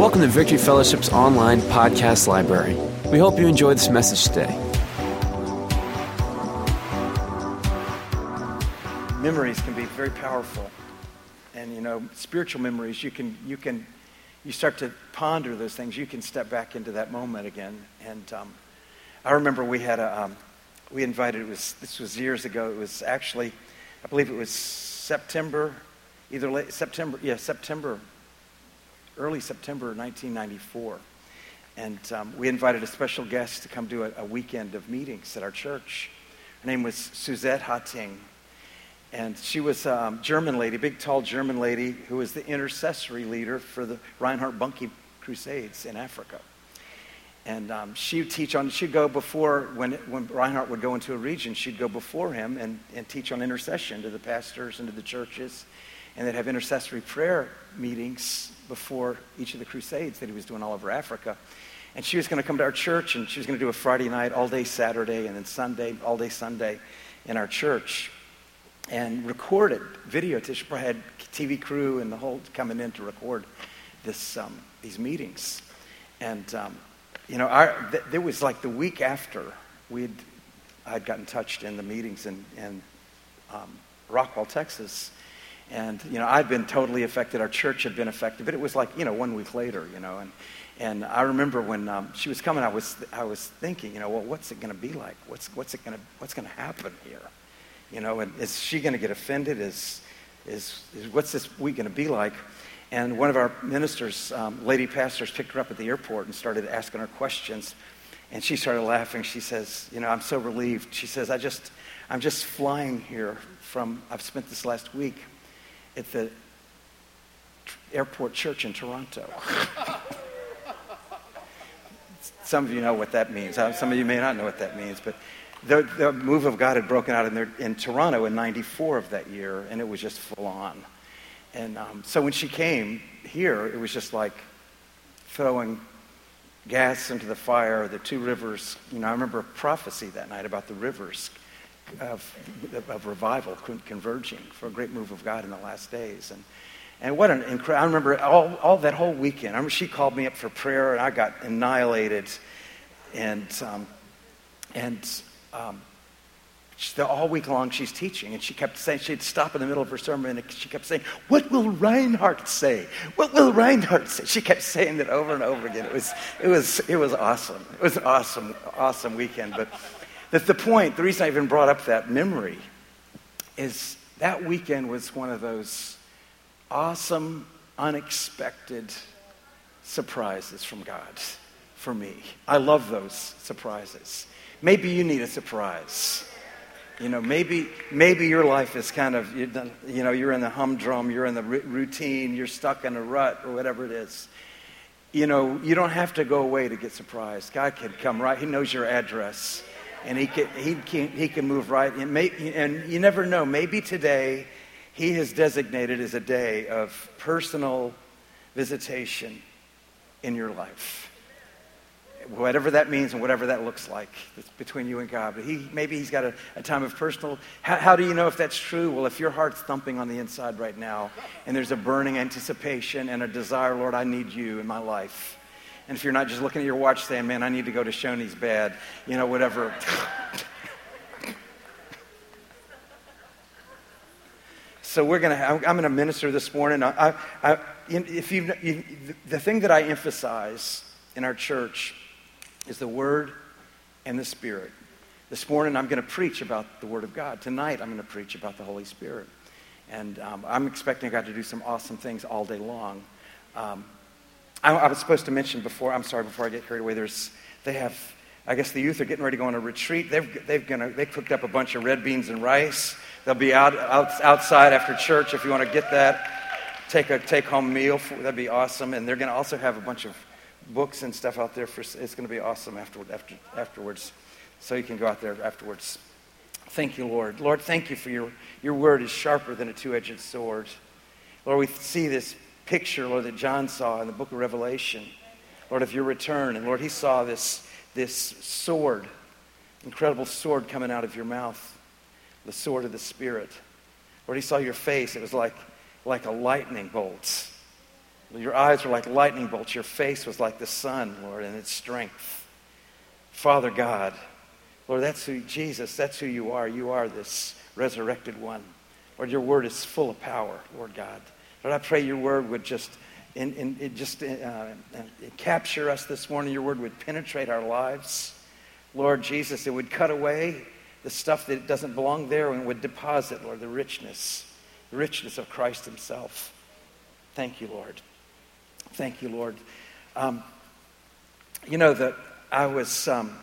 Welcome to Victory Fellowship's online podcast library. We hope you enjoy this message today. Memories can be very powerful. And you know, spiritual memories, you can you can you start to ponder those things. You can step back into that moment again. And um, I remember we had a um, we invited it was this was years ago. It was actually I believe it was September, either late September, yeah, September early September 1994. And um, we invited a special guest to come do a, a, weekend of meetings at our church. Her name was Suzette Hattingh. And she was a um, German lady, big, tall German lady, who was the intercessory leader for the Reinhard Bonnke Crusades in Africa. And um, she would teach on, she'd go before, when, when Reinhard would go into a region, she'd go before him and, and teach on intercession to the pastors and to the churches. And they'd have intercessory prayer meetings before each of the crusades that he was doing all over Africa. And she was going to come to our church, and she was going to do a Friday night, all day Saturday, and then Sunday, all day Sunday in our church. And recorded video. She had TV crew and the whole coming in to record this, um, these meetings. And, um, you know, our, th- it was like the week after we'd, I'd gotten touched in the meetings in, in um, Rockwall, Texas. And, you know, I've been totally affected. Our church had been affected. But it was like, you know, one week later, you know. And, and I remember when um, she was coming, I was, I was thinking, you know, well, what's it going to be like? What's, what's it going to, what's going to happen here? You know, and is she going to get offended? Is, is, is what's this week going to be like? And one of our ministers, um, lady pastors, picked her up at the airport and started asking her questions. And she started laughing. She says, you know, I'm so relieved. She says, I just, I'm just flying here from, I've spent this last week at the airport church in Toronto. Some of you know what that means. Uh, some of you may not know what that means, but the, the move of God had broken out in, their, in Toronto in 94 of that year, and it was just full on. And um, so when she came here, it was just like throwing gas into the fire, the two rivers. You know, I remember a prophecy that night about the rivers of, of revival converging for a great move of God in the last days. And, and what an incredible, I remember all, all that whole weekend. I remember she called me up for prayer and I got annihilated. And, um, and um, she, all week long she's teaching and she kept saying, she'd stop in the middle of her sermon and she kept saying, what will Reinhard say? What will Reinhard say? She kept saying that over and over again. It was, it was, it was awesome. It was an awesome, awesome weekend. But that the point, the reason I even brought up that memory is that weekend was one of those awesome, unexpected surprises from God for me. I love those surprises. Maybe you need a surprise. You know, maybe, maybe your life is kind of, you know, you're in the humdrum, you're in the routine, you're stuck in a rut or whatever it is. You know, you don't have to go away to get surprised. God can come right. He knows your address and he can, he can, he can move right. And, may, and you never know, maybe today he has designated as a day of personal visitation in your life. Whatever that means and whatever that looks like, it's between you and God. But he, maybe he's got a, a time of personal. How, how do you know if that's true? Well, if your heart's thumping on the inside right now and there's a burning anticipation and a desire, Lord, I need you in my life and if you're not just looking at your watch saying, man, I need to go to Shoney's bed, you know, whatever. so we're going to, I'm going to minister this morning. I, I, if you, the thing that I emphasize in our church is the Word and the Spirit. This morning I'm going to preach about the Word of God. Tonight I'm going to preach about the Holy Spirit. And um, I'm expecting God to do some awesome things all day long. Um, I, I was supposed to mention before, I'm sorry, before I get carried away, there's, they have, I guess the youth are getting ready to go on a retreat. They've, they've, gonna, they cooked up a bunch of red beans and rice. They'll be out, out outside after church if you want to get that. Take a take home meal. For, that'd be awesome. And they're going to also have a bunch of books and stuff out there. For, it's going to be awesome afterward, after, afterwards. So you can go out there afterwards. Thank you, Lord. Lord, thank you for your, your word is sharper than a two edged sword. Lord, we see this picture, Lord, that John saw in the book of Revelation, Lord, of your return. And Lord, he saw this, this sword, incredible sword coming out of your mouth, the sword of the Spirit. Lord, he saw your face. It was like, like a lightning bolt. Your eyes were like lightning bolts. Your face was like the sun, Lord, in its strength. Father God, Lord, that's who, Jesus, that's who you are. You are this resurrected one. Lord, your word is full of power, Lord God. Lord, I pray your word would just, in, in, it just uh, uh capture us this morning. Your word would penetrate our lives. Lord Jesus, it would cut away the stuff that doesn't belong there and would deposit, Lord, the richness, the richness of Christ himself. Thank you, Lord. Thank you, Lord. Um, you know that I was um,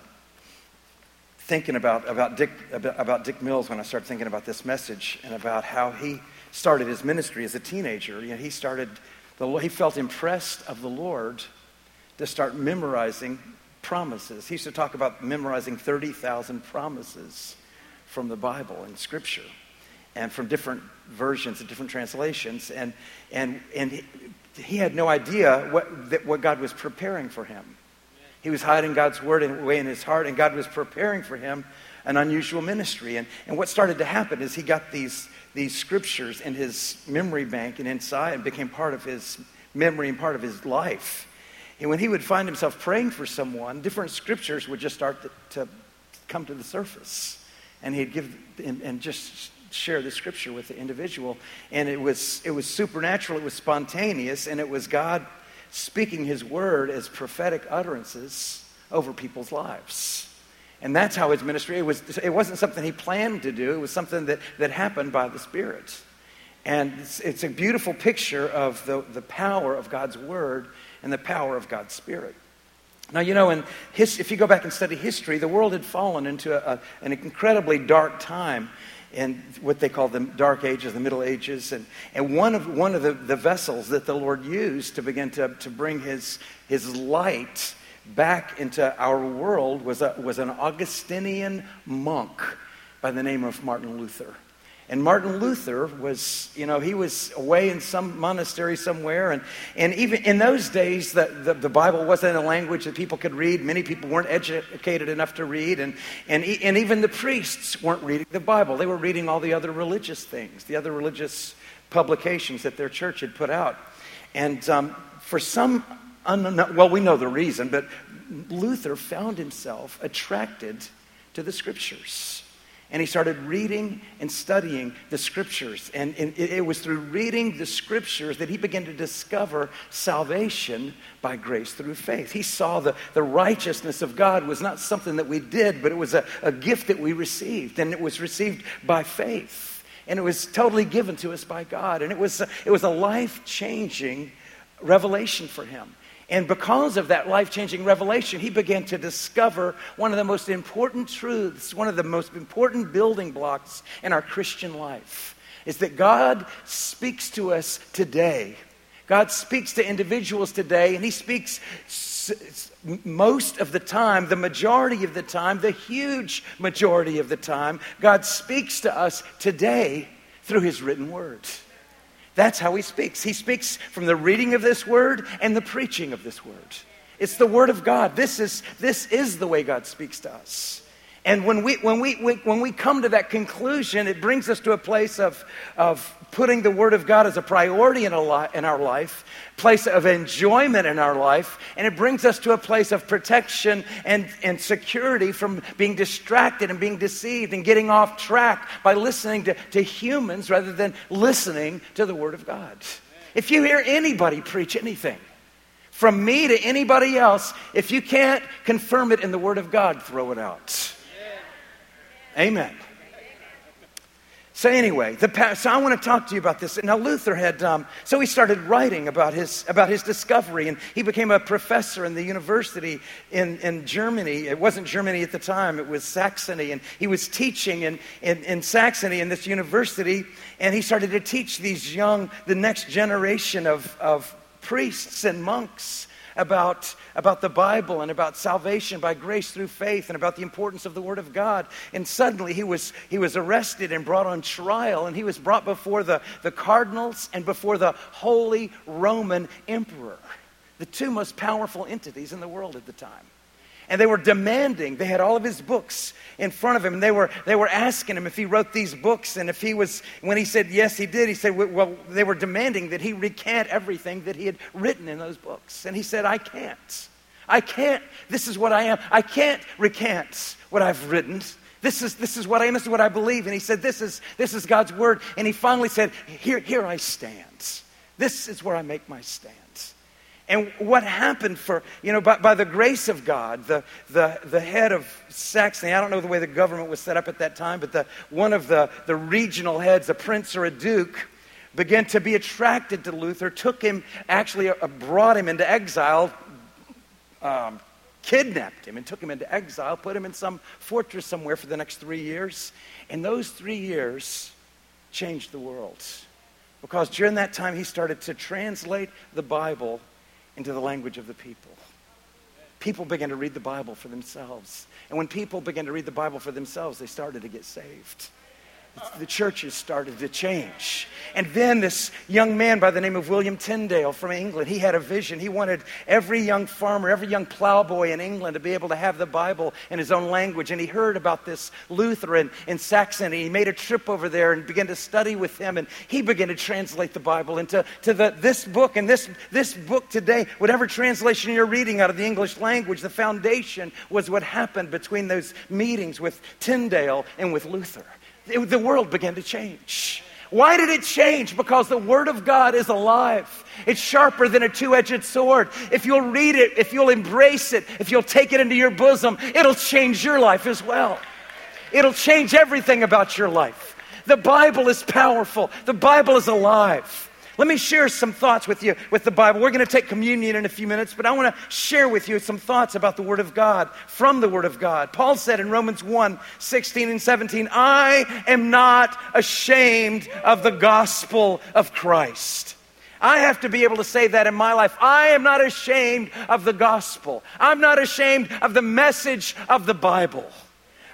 thinking about about Dick about, about Dick Mills when I started thinking about this message and about how he started his ministry as a teenager. You know, he started the he felt impressed of the Lord to start memorizing promises. He used to talk about memorizing thirty thousand promises from the Bible and Scripture and from different versions and different translations. And, and, and he had no idea what, that, what God was preparing for him. He was hiding God's word away in his heart, and God was preparing for him an unusual ministry. And, and what started to happen is he got these, these scriptures in his memory bank and inside and became part of his memory and part of his life. And when he would find himself praying for someone, different scriptures would just start to, to come to the surface. And he'd give and, and just share the scripture with the individual. And it was, it was supernatural, it was spontaneous, and it was God speaking his word as prophetic utterances over people's lives. And that's how his ministry, it, was, it wasn't something he planned to do, it was something that, that happened by the Spirit. And it's, it's a beautiful picture of the, the power of God's word and the power of God's Spirit. Now, you know, in his, if you go back and study history, the world had fallen into a, a, an incredibly dark time in what they call the Dark Ages, the Middle Ages. And, and one of, one of the, the vessels that the Lord used to begin to, to bring his, his light back into our world was, a, was an Augustinian monk by the name of Martin Luther. And Martin Luther was, you know, he was away in some monastery somewhere. And, and even in those days, the, the, the, Bible wasn't a language that people could read. Many people weren't educated enough to read. And, and, and even the priests weren't reading the Bible. They were reading all the other religious things, the other religious publications that their church had put out. And um, for some, well, we know the reason, but Luther found himself attracted to the scriptures. And he started reading and studying the scriptures. And, it was through reading the scriptures that he began to discover salvation by grace through faith. He saw the, the righteousness of God was not something that we did, but it was a, a gift that we received. And it was received by faith. And it was totally given to us by God. And it was, it was a life changing revelation for him. And because of that life changing revelation, he began to discover one of the most important truths, one of the most important building blocks in our Christian life is that God speaks to us today. God speaks to individuals today, and he speaks most of the time, the majority of the time, the huge majority of the time. God speaks to us today through his written words. That's how he speaks. He speaks from the reading of this word and the preaching of this word. It's the word of God. This is, this is the way God speaks to us. And when we, when, we, when we come to that conclusion, it brings us to a place of, of putting the Word of God as a priority in, a li- in our life, place of enjoyment in our life, and it brings us to a place of protection and, and security from being distracted and being deceived and getting off track by listening to, to humans rather than listening to the Word of God. If you hear anybody preach anything, from me to anybody else, if you can't confirm it in the Word of God, throw it out. Amen. So anyway, the, so I want to talk to you about this. Now Luther had, um, so he started writing about his about his discovery, and he became a professor in the university in, in Germany. It wasn't Germany at the time; it was Saxony, and he was teaching in, in, in Saxony in this university, and he started to teach these young, the next generation of, of priests and monks about, about the Bible and about salvation by grace through faith and about the importance of the Word of God. And suddenly he was, he was arrested and brought on trial, and he was brought before the, the cardinals and before the Holy Roman Emperor, the two most powerful entities in the world at the time. And they were demanding, they had all of his books in front of him. And they were, they were asking him if he wrote these books. And if he was, when he said yes, he did, he said, well, they were demanding that he recant everything that he had written in those books. And he said, I can't. I can't. This is what I am. I can't recant what I've written. This is, this is what I am. This is what I believe. And he said, this is, this is God's word. And he finally said, here, here I stand. This is where I make my stand. And what happened for, you know, by, by the grace of God, the, the, the head of Saxony, I don't know the way the government was set up at that time, but the, one of the, the regional heads, a prince or a duke, began to be attracted to Luther, took him, actually uh, brought him into exile, um, kidnapped him and took him into exile, put him in some fortress somewhere for the next three years. And those three years changed the world. Because during that time, he started to translate the Bible into the language of the people. People began to read the Bible for themselves. And when people began to read the Bible for themselves, they started to get saved the churches started to change. And then this young man by the name of William Tyndale from England, he had a vision. He wanted every young farmer, every young plowboy in England to be able to have the Bible in his own language. And he heard about this Lutheran in Saxony. He made a trip over there and began to study with him. And he began to translate the Bible into to the, this book. And this, this book today, whatever translation you're reading out of the English language, the foundation was what happened between those meetings with Tyndale and with Luther the world began to change. Why did it change? Because the Word of God is alive. It's sharper than a two edged sword. If you'll read it, if you'll embrace it, if you'll take it into your bosom, it'll change your life as well. It'll change everything about your life. The Bible is powerful, the Bible is alive. Let me share some thoughts with you with the Bible. We're going to take communion in a few minutes, but I want to share with you some thoughts about the Word of God from the Word of God. Paul said in Romans 1 16 and 17, I am not ashamed of the gospel of Christ. I have to be able to say that in my life. I am not ashamed of the gospel. I'm not ashamed of the message of the Bible.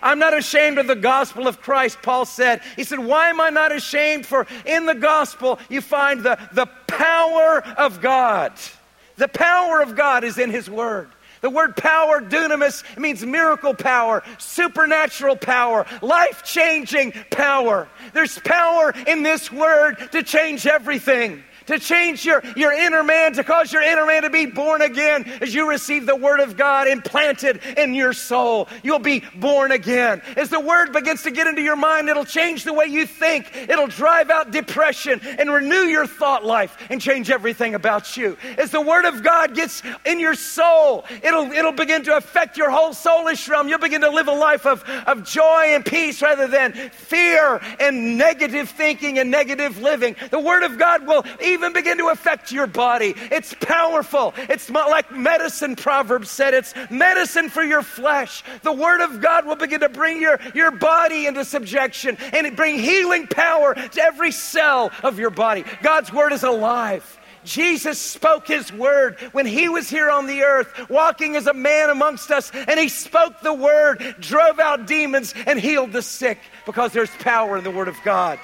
I'm not ashamed of the gospel of Christ, Paul said. He said, Why am I not ashamed? For in the gospel you find the, the power of God. The power of God is in his word. The word power, dunamis, means miracle power, supernatural power, life changing power. There's power in this word to change everything to change your, your inner man, to cause your inner man to be born again as you receive the Word of God implanted in your soul. You'll be born again. As the Word begins to get into your mind, it'll change the way you think. It'll drive out depression and renew your thought life and change everything about you. As the Word of God gets in your soul, it'll, it'll begin to affect your whole soulish realm. You'll begin to live a life of, of joy and peace rather than fear and negative thinking and negative living. The Word of God will even begin to affect your body. It's powerful. It's like medicine, Proverbs said. It's medicine for your flesh. The Word of God will begin to bring your, your body into subjection and bring healing power to every cell of your body. God's Word is alive. Jesus spoke his word when he was here on the earth, walking as a man amongst us, and he spoke the word, drove out demons, and healed the sick because there's power in the word of God.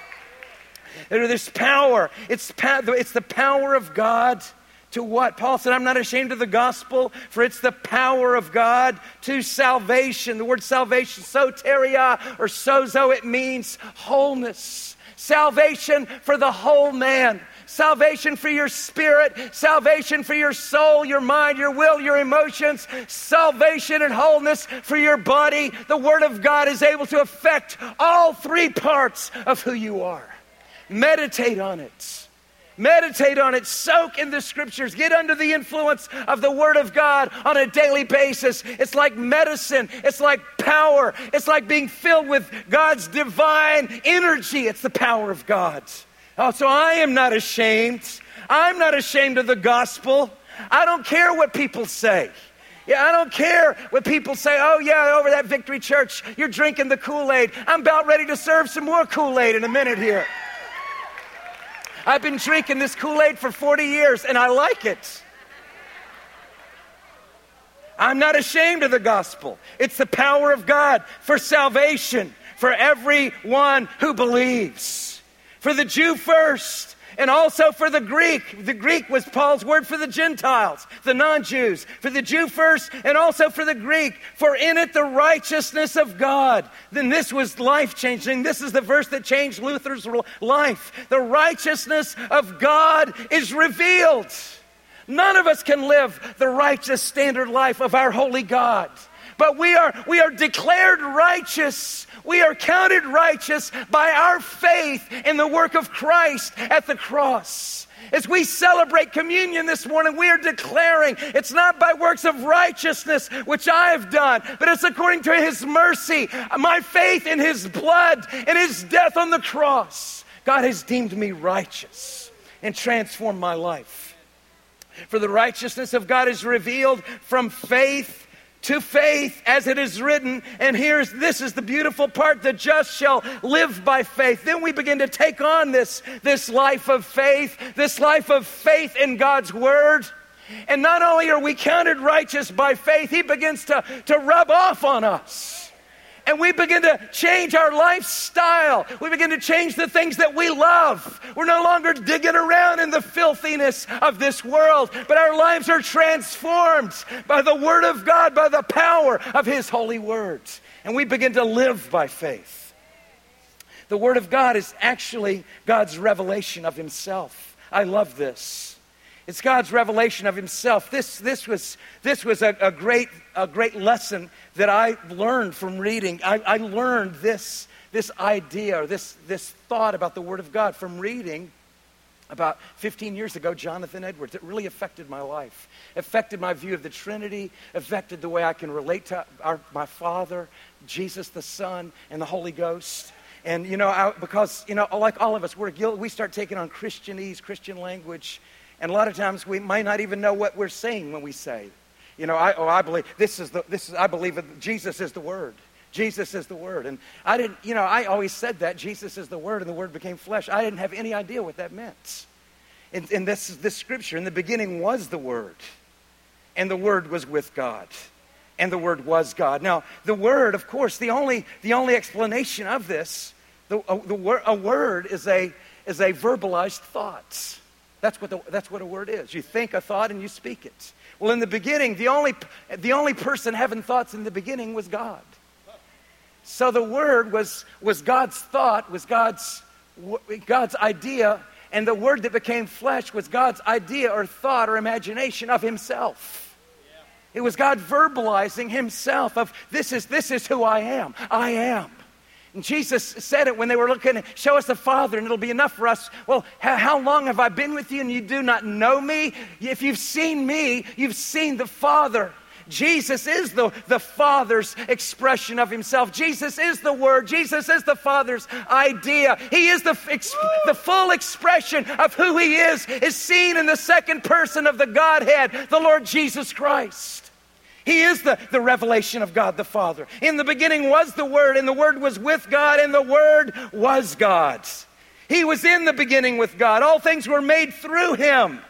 There's power. It's, pa- it's the power of God to what? Paul said, I'm not ashamed of the gospel, for it's the power of God to salvation. The word salvation, soteria or sozo, it means wholeness. Salvation for the whole man. Salvation for your spirit, salvation for your soul, your mind, your will, your emotions, salvation and wholeness for your body. The Word of God is able to affect all three parts of who you are. Meditate on it. Meditate on it. Soak in the scriptures. Get under the influence of the Word of God on a daily basis. It's like medicine, it's like power, it's like being filled with God's divine energy. It's the power of God. Oh, so I am not ashamed. I'm not ashamed of the gospel. I don't care what people say. Yeah, I don't care what people say. Oh, yeah, over that Victory Church, you're drinking the Kool Aid. I'm about ready to serve some more Kool Aid in a minute here. I've been drinking this Kool Aid for 40 years and I like it. I'm not ashamed of the gospel. It's the power of God for salvation for everyone who believes. For the Jew first, and also for the Greek. The Greek was Paul's word for the Gentiles, the non Jews, for the Jew first, and also for the Greek, for in it the righteousness of God. Then this was life changing. This is the verse that changed Luther's life. The righteousness of God is revealed. None of us can live the righteous standard life of our holy God. But we are, we are declared righteous we are counted righteous by our faith in the work of Christ at the cross. As we celebrate communion this morning, we are declaring it's not by works of righteousness which I have done, but it's according to His mercy, my faith in His blood and His death on the cross. God has deemed me righteous and transformed my life. For the righteousness of God is revealed from faith to faith as it is written. And here's this is the beautiful part. The just shall live by faith. Then we begin to take on this this life of faith this life of faith in god's word. And not only are we counted righteous by faith he begins to, to rub off on us and we begin to change our lifestyle. We begin to change the things that we love. We're no longer digging around in the filthiness of this world, but our lives are transformed by the Word of God, by the power of His holy words. And we begin to live by faith. The Word of God is actually God's revelation of Himself. I love this. It's God's revelation of Himself. This, this was, this was a, a, great, a great lesson that I learned from reading. I, I learned this, this idea or this, this thought about the Word of God from reading about 15 years ago, Jonathan Edwards. It really affected my life, affected my view of the Trinity, affected the way I can relate to our, my Father, Jesus the Son, and the Holy Ghost. And, you know, I, because, you know, like all of us, we're we start taking on Christianese, Christian language, and a lot of times we might not even know what we're saying when we say you know, I, oh, I believe this is the, this is, I believe Jesus is the Word. Jesus is the Word. And I didn't, you know, I always said that Jesus is the Word and the Word became flesh. I didn't have any idea what that meant. In, this, this scripture, in the beginning was the Word, and the Word was with God, and the Word was God. Now, the Word, of course, the only, the only explanation of this, the, a, the a word is a, is a verbalized thought. That's what, the, that's what a word is. You think a thought and you speak it. Well, in the beginning, the only, the only person having thoughts in the beginning was God. So the word was, was God's thought, was God's, God's idea, and the word that became flesh was God's idea or thought or imagination of himself. It was God verbalizing himself of this is this is who I am. I am. And Jesus said it when they were looking, show us the Father, and it'll be enough for us. Well, how long have I been with you and you do not know me? If you've seen me, you've seen the Father. Jesus is the, the Father's expression of Himself. Jesus is the Word. Jesus is the Father's idea. He is the, the full expression of who He is, is seen in the second person of the Godhead, the Lord Jesus Christ. He is the, the revelation of God the Father. In the beginning was the Word, and the Word was with God, and the Word was God. He was in the beginning with God. All things were made through Him.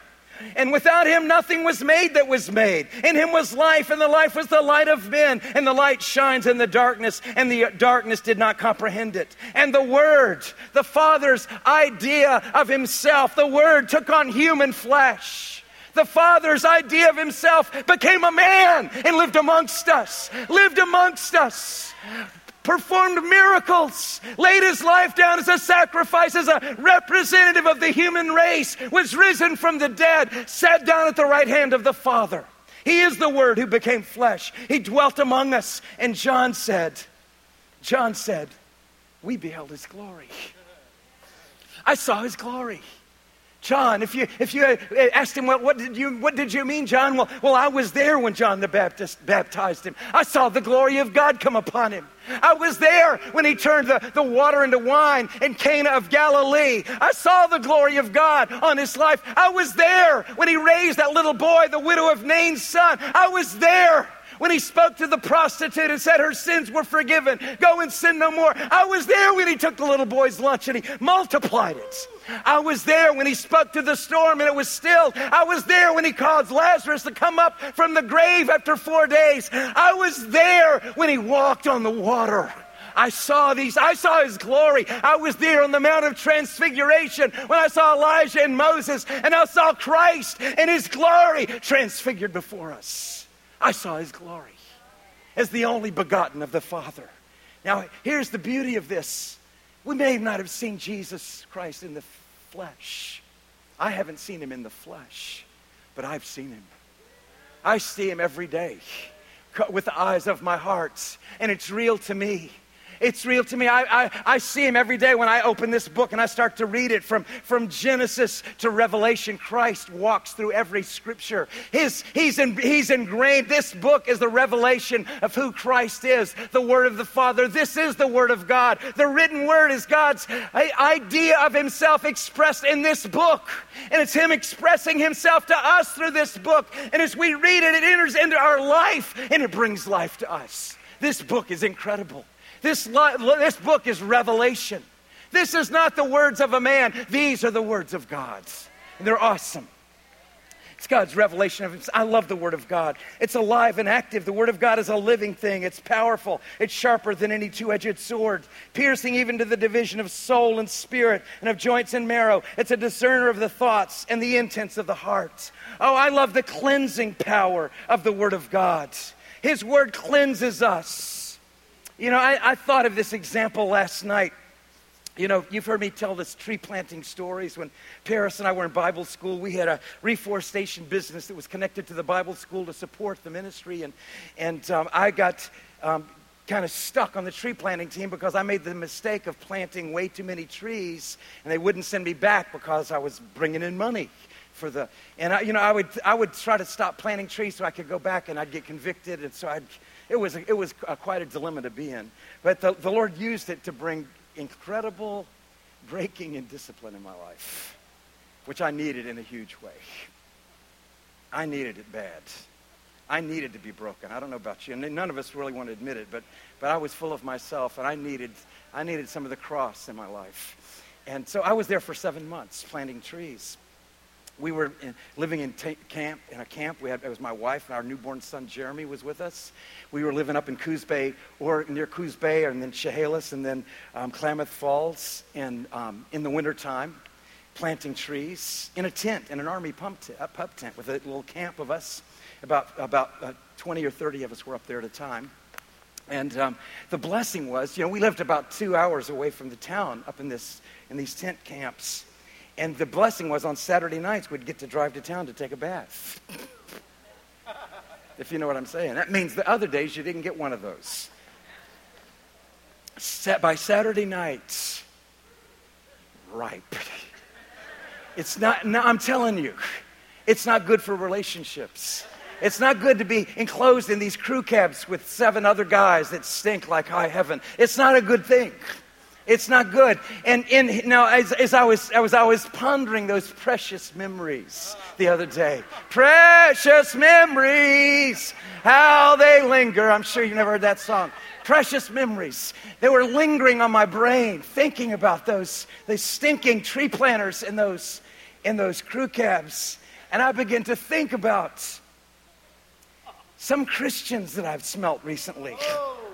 And without him, nothing was made that was made. In him was life, and the life was the light of men. And the light shines in the darkness, and the darkness did not comprehend it. And the Word, the Father's idea of himself, the Word took on human flesh the Father's idea of himself became a man and lived amongst us, lived amongst us, performed miracles, laid his life down as a sacrifice, as a representative of the human race, was risen from the dead, sat down at the right hand of the Father. He is the Word who became flesh. He dwelt among us. And John said, John said, We beheld his glory. I saw his glory. John, if you, if you asked him, well, what, did you, what did you mean, John? Well, well, I was there when John the Baptist baptized him. I saw the glory of God come upon him. I was there when he turned the, the water into wine in Cana of Galilee. I saw the glory of God on his life. I was there when he raised that little boy, the widow of Nain's son. I was there when he spoke to the prostitute and said her sins were forgiven. Go and sin no more. I was there when he took the little boy's lunch and he multiplied it. I was there when he spoke to the storm and it was still. I was there when he caused Lazarus to come up from the grave after four days. I was there when he walked on the water. I saw these, I saw his glory. I was there on the Mount of Transfiguration when I saw Elijah and Moses, and I saw Christ and his glory transfigured before us. I saw his glory as the only begotten of the Father. Now, here's the beauty of this. We may not have seen Jesus Christ in the flesh. I haven't seen him in the flesh, but I've seen him. I see him every day with the eyes of my heart, and it's real to me. It's real to me. I, I, I, see him every day when I open this book and I start to read it from, from Genesis to Revelation. Christ walks through every scripture. His, he's, in, he's ingrained. This book is the revelation of who Christ is, the Word of the Father. This is the Word of God. The written Word is God's idea of Himself expressed in this book. And it's Him expressing Himself to us through this book. And as we read it, it enters into our life and it brings life to us. This book is incredible. This, this book is revelation. This is not the words of a man, these are the words of God's. And they're awesome. It's God's revelation of Himself. I love the Word of God. It's alive and active. The Word of God is a living thing. It's powerful. It's sharper than any two edged sword, piercing even to the division of soul and spirit and of joints and marrow. It's a discerner of the thoughts and the intents of the heart. Oh, I love the cleansing power of the Word of God. His Word cleanses us. You know, I, I thought of this example last night. You know, you've heard me tell this tree planting stories. When Paris and I were in Bible school, we had a reforestation business that was connected to the Bible school to support the ministry. And, and um, I got um, kind of stuck on the tree planting team because I made the mistake of planting way too many trees, and they wouldn't send me back because I was bringing in money for the. And I, you know, I would I would try to stop planting trees so I could go back, and I'd get convicted, and so I'd it was, it was a, quite a dilemma to be in. But the, the Lord used it to bring incredible breaking and discipline in my life, which I needed in a huge way. I needed it bad. I needed to be broken. I don't know about you, and none of us really want to admit it, but, but I was full of myself, and I needed, I needed some of the cross in my life. And so I was there for seven months planting trees we were in, living in t- camp in a camp. We had it was my wife and our newborn son Jeremy was with us. We were living up in Coos Bay or near Coos Bay, and then Chehalis, and then um, Klamath Falls, and um, in the wintertime, planting trees in a tent in an army pump tent with a little camp of us. About about uh, 20 or 30 of us were up there at a time. And um, the blessing was, you know, we lived about two hours away from the town up in this in these tent camps. And the blessing was on Saturday nights, we'd get to drive to town to take a bath. if you know what I'm saying. That means the other days you didn't get one of those. By Saturday nights, ripe. It's not, no, I'm telling you, it's not good for relationships. It's not good to be enclosed in these crew cabs with seven other guys that stink like high heaven. It's not a good thing. It's not good. And in now, as, as I was as I was pondering those precious memories the other day, precious memories, how they linger. I'm sure you never heard that song. Precious memories. They were lingering on my brain, thinking about those, those stinking tree planters in those, in those crew cabs. And I began to think about some Christians that I've smelt recently. Oh.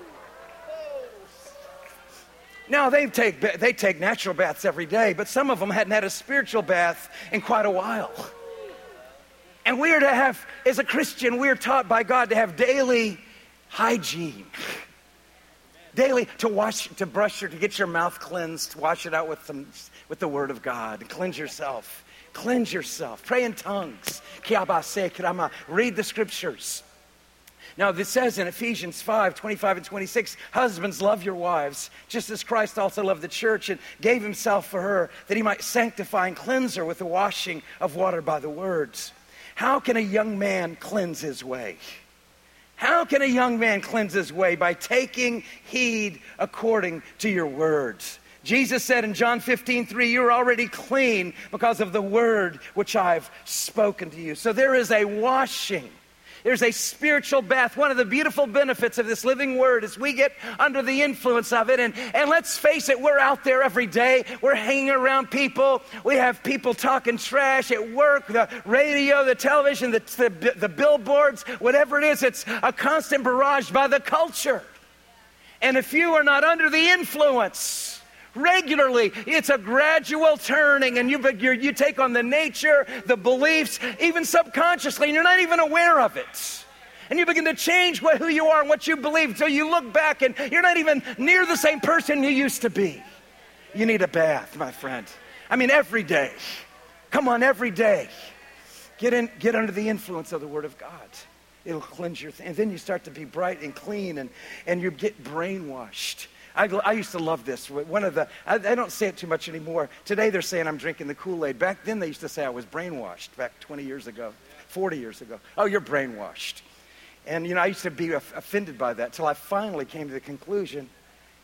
Now, they take, they take natural baths every day, but some of them hadn't had a spiritual bath in quite a while. And we are to have, as a Christian, we are taught by God to have daily hygiene. Daily to wash, to brush your, to get your mouth cleansed, wash it out with, some, with the Word of God, cleanse yourself. Cleanse yourself. Pray in tongues. Read the scriptures. Now, this says in Ephesians 5 25 and 26 Husbands, love your wives, just as Christ also loved the church and gave himself for her, that he might sanctify and cleanse her with the washing of water by the words. How can a young man cleanse his way? How can a young man cleanse his way? By taking heed according to your words. Jesus said in John 15, 3, You're already clean because of the word which I've spoken to you. So there is a washing there's a spiritual bath. One of the beautiful benefits of this living word is we get under the influence of it. And, and let's face it, we're out there every day. We're hanging around people. We have people talking trash at work, the radio, the television, the, the, the billboards, whatever it is. It's a constant barrage by the culture. And if you are not under the influence, regularly. It's a gradual turning, and you, you take on the nature, the beliefs, even subconsciously, and you're not even aware of it. And you begin to change what, who you are and what you believe until you look back and you're not even near the same person you used to be. You need a bath, my friend. I mean, every day. Come on, every day. Get, in, get under the influence of the Word of God. It'll cleanse your, th- and then you start to be bright and clean, and, and you get brainwashed. I, I used to love this. One of the, I, I don't say it too much anymore. Today they're saying I'm drinking the Kool Aid. Back then they used to say I was brainwashed, back 20 years ago, 40 years ago. Oh, you're brainwashed. And, you know, I used to be offended by that until I finally came to the conclusion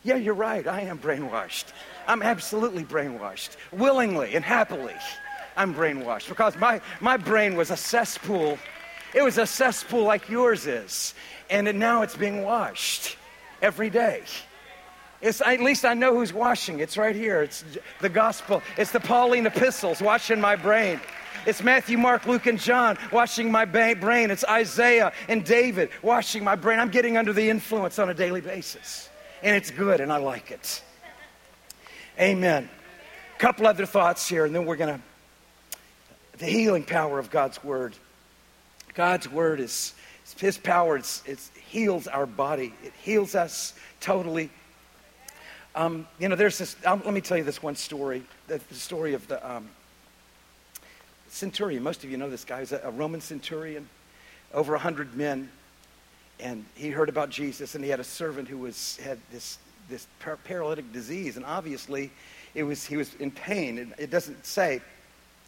yeah, you're right. I am brainwashed. I'm absolutely brainwashed, willingly and happily. I'm brainwashed because my, my brain was a cesspool. It was a cesspool like yours is. And now it's being washed every day. It's, at least I know who's washing. It's right here. It's the gospel. It's the Pauline epistles washing my brain. It's Matthew, Mark, Luke, and John washing my brain. It's Isaiah and David washing my brain. I'm getting under the influence on a daily basis. And it's good, and I like it. Amen. Couple other thoughts here, and then we're going to. The healing power of God's Word. God's Word is His power, it's, it heals our body, it heals us totally. Um, you know, there's this, um, let me tell you this one story the, the story of the um, centurion. Most of you know this guy. He's a, a Roman centurion, over 100 men. And he heard about Jesus, and he had a servant who was, had this, this par- paralytic disease. And obviously, it was, he was in pain. It, it doesn't say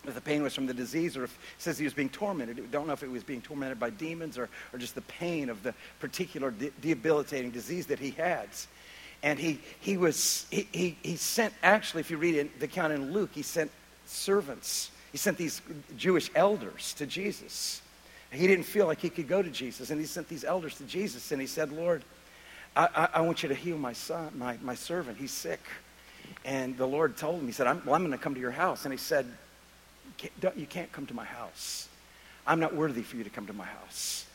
if the pain was from the disease or if it says he was being tormented. We don't know if it was being tormented by demons or, or just the pain of the particular de- debilitating disease that he had and he, he was he, he, he sent actually if you read the account in luke he sent servants. He sent these jewish elders to jesus. He didn't feel like he could go to jesus and he sent these elders to jesus and he said lord i, I, I want you to heal my son my, my servant. He's sick. And the lord told him he said i'm, well, I'm going to come to your house. And he said you can't come to my house. I'm not worthy for you to come to my house.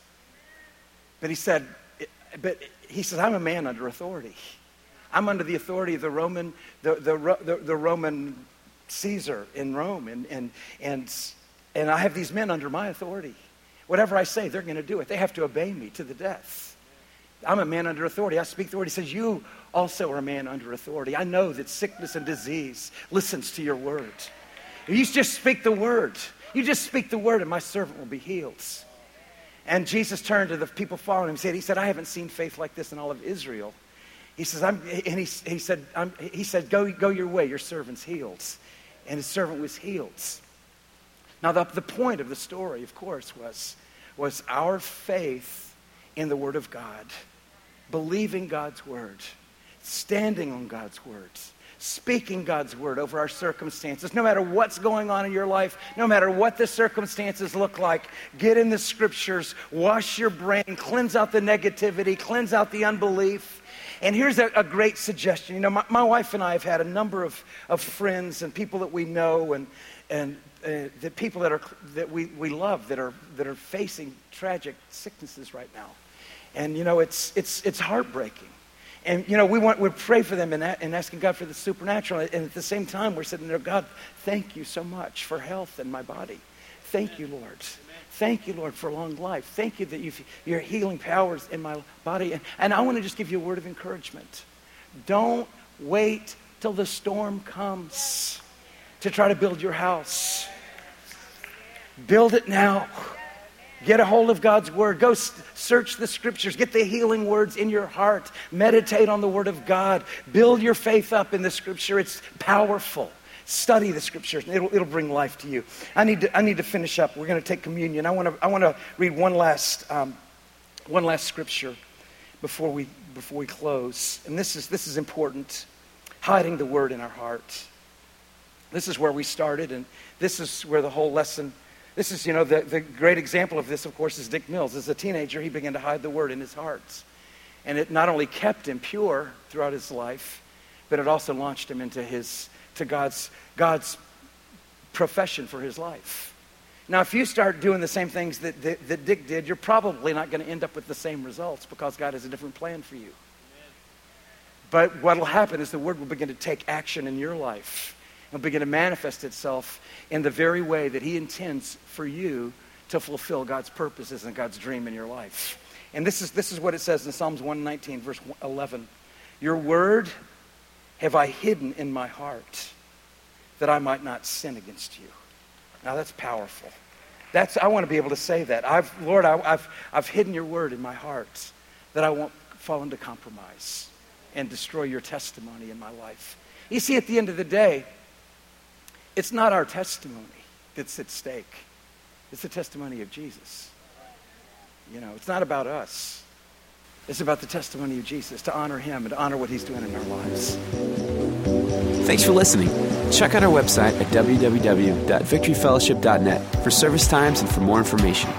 But he said but he says i'm a man under authority I'm under the authority of the Roman, the, the, the, the Roman Caesar in Rome, and, and, and, and I have these men under my authority. Whatever I say, they're going to do it. They have to obey me to the death. I'm a man under authority. I speak authority. He says, You also are a man under authority. I know that sickness and disease listens to your word. You just speak the word. You just speak the word, and my servant will be healed. And Jesus turned to the people following him and said, He said, I haven't seen faith like this in all of Israel. He says, I'm, and he, he said, I'm, he said go, go your way, your servant's healed. And his servant was healed. Now, the, the point of the story, of course, was, was our faith in the Word of God, believing God's Word, standing on God's words, speaking God's Word over our circumstances. No matter what's going on in your life, no matter what the circumstances look like, get in the Scriptures, wash your brain, cleanse out the negativity, cleanse out the unbelief and here's a, a great suggestion. You know, my, my, wife and I have had a number of, of friends and people that we know and, and uh, the people that, are, that we, we love that are, that are facing tragic sicknesses right now. And, you know, it's, it's, it's heartbreaking. And, you know, we, want, we pray for them and, and asking God for the supernatural. And at the same time, we're sitting there, God, thank you so much for health in my body. Thank you, Lord. Thank you, Lord, for long life. Thank you that you've, your healing powers in my body. And, and I want to just give you a word of encouragement. Don't wait till the storm comes to try to build your house. Build it now. Get a hold of God's word. Go search the scriptures. Get the healing words in your heart. Meditate on the word of God. Build your faith up in the scripture. It's powerful. Study the scriptures. It'll, it'll bring life to you. I need to, I need to finish up. We're going to take communion. I want to, I want to read one last, um, one last scripture before we, before we close. And this is, this is important. Hiding the word in our heart. This is where we started, and this is where the whole lesson this is, you know, the, the great example of this, of course, is Dick Mills. As a teenager, he began to hide the word in his heart. And it not only kept him pure throughout his life, but it also launched him into his to God's, God's profession for his life. Now, if you start doing the same things that, that, that Dick did, you're probably not going to end up with the same results because God has a different plan for you. But what will happen is the word will begin to take action in your life. It'll begin to manifest itself in the very way that he intends for you to fulfill God's purposes and God's dream in your life. And this is, this is what it says in Psalms 119, verse 11. Your word have I hidden in my heart that I might not sin against you. Now that's powerful. That's, I want to be able to say that. I've, Lord, I, have I've hidden your word in my heart that I won't fall into compromise and destroy your testimony in my life. You see, at the end of the day, it's not our testimony that's at stake. It's the testimony of Jesus. You know, it's not about us. It's about the testimony of Jesus, to honor him and to honor what he's doing in our lives. Thanks for listening. Check out our website at www.victoryfellowship.net for service times and for more information.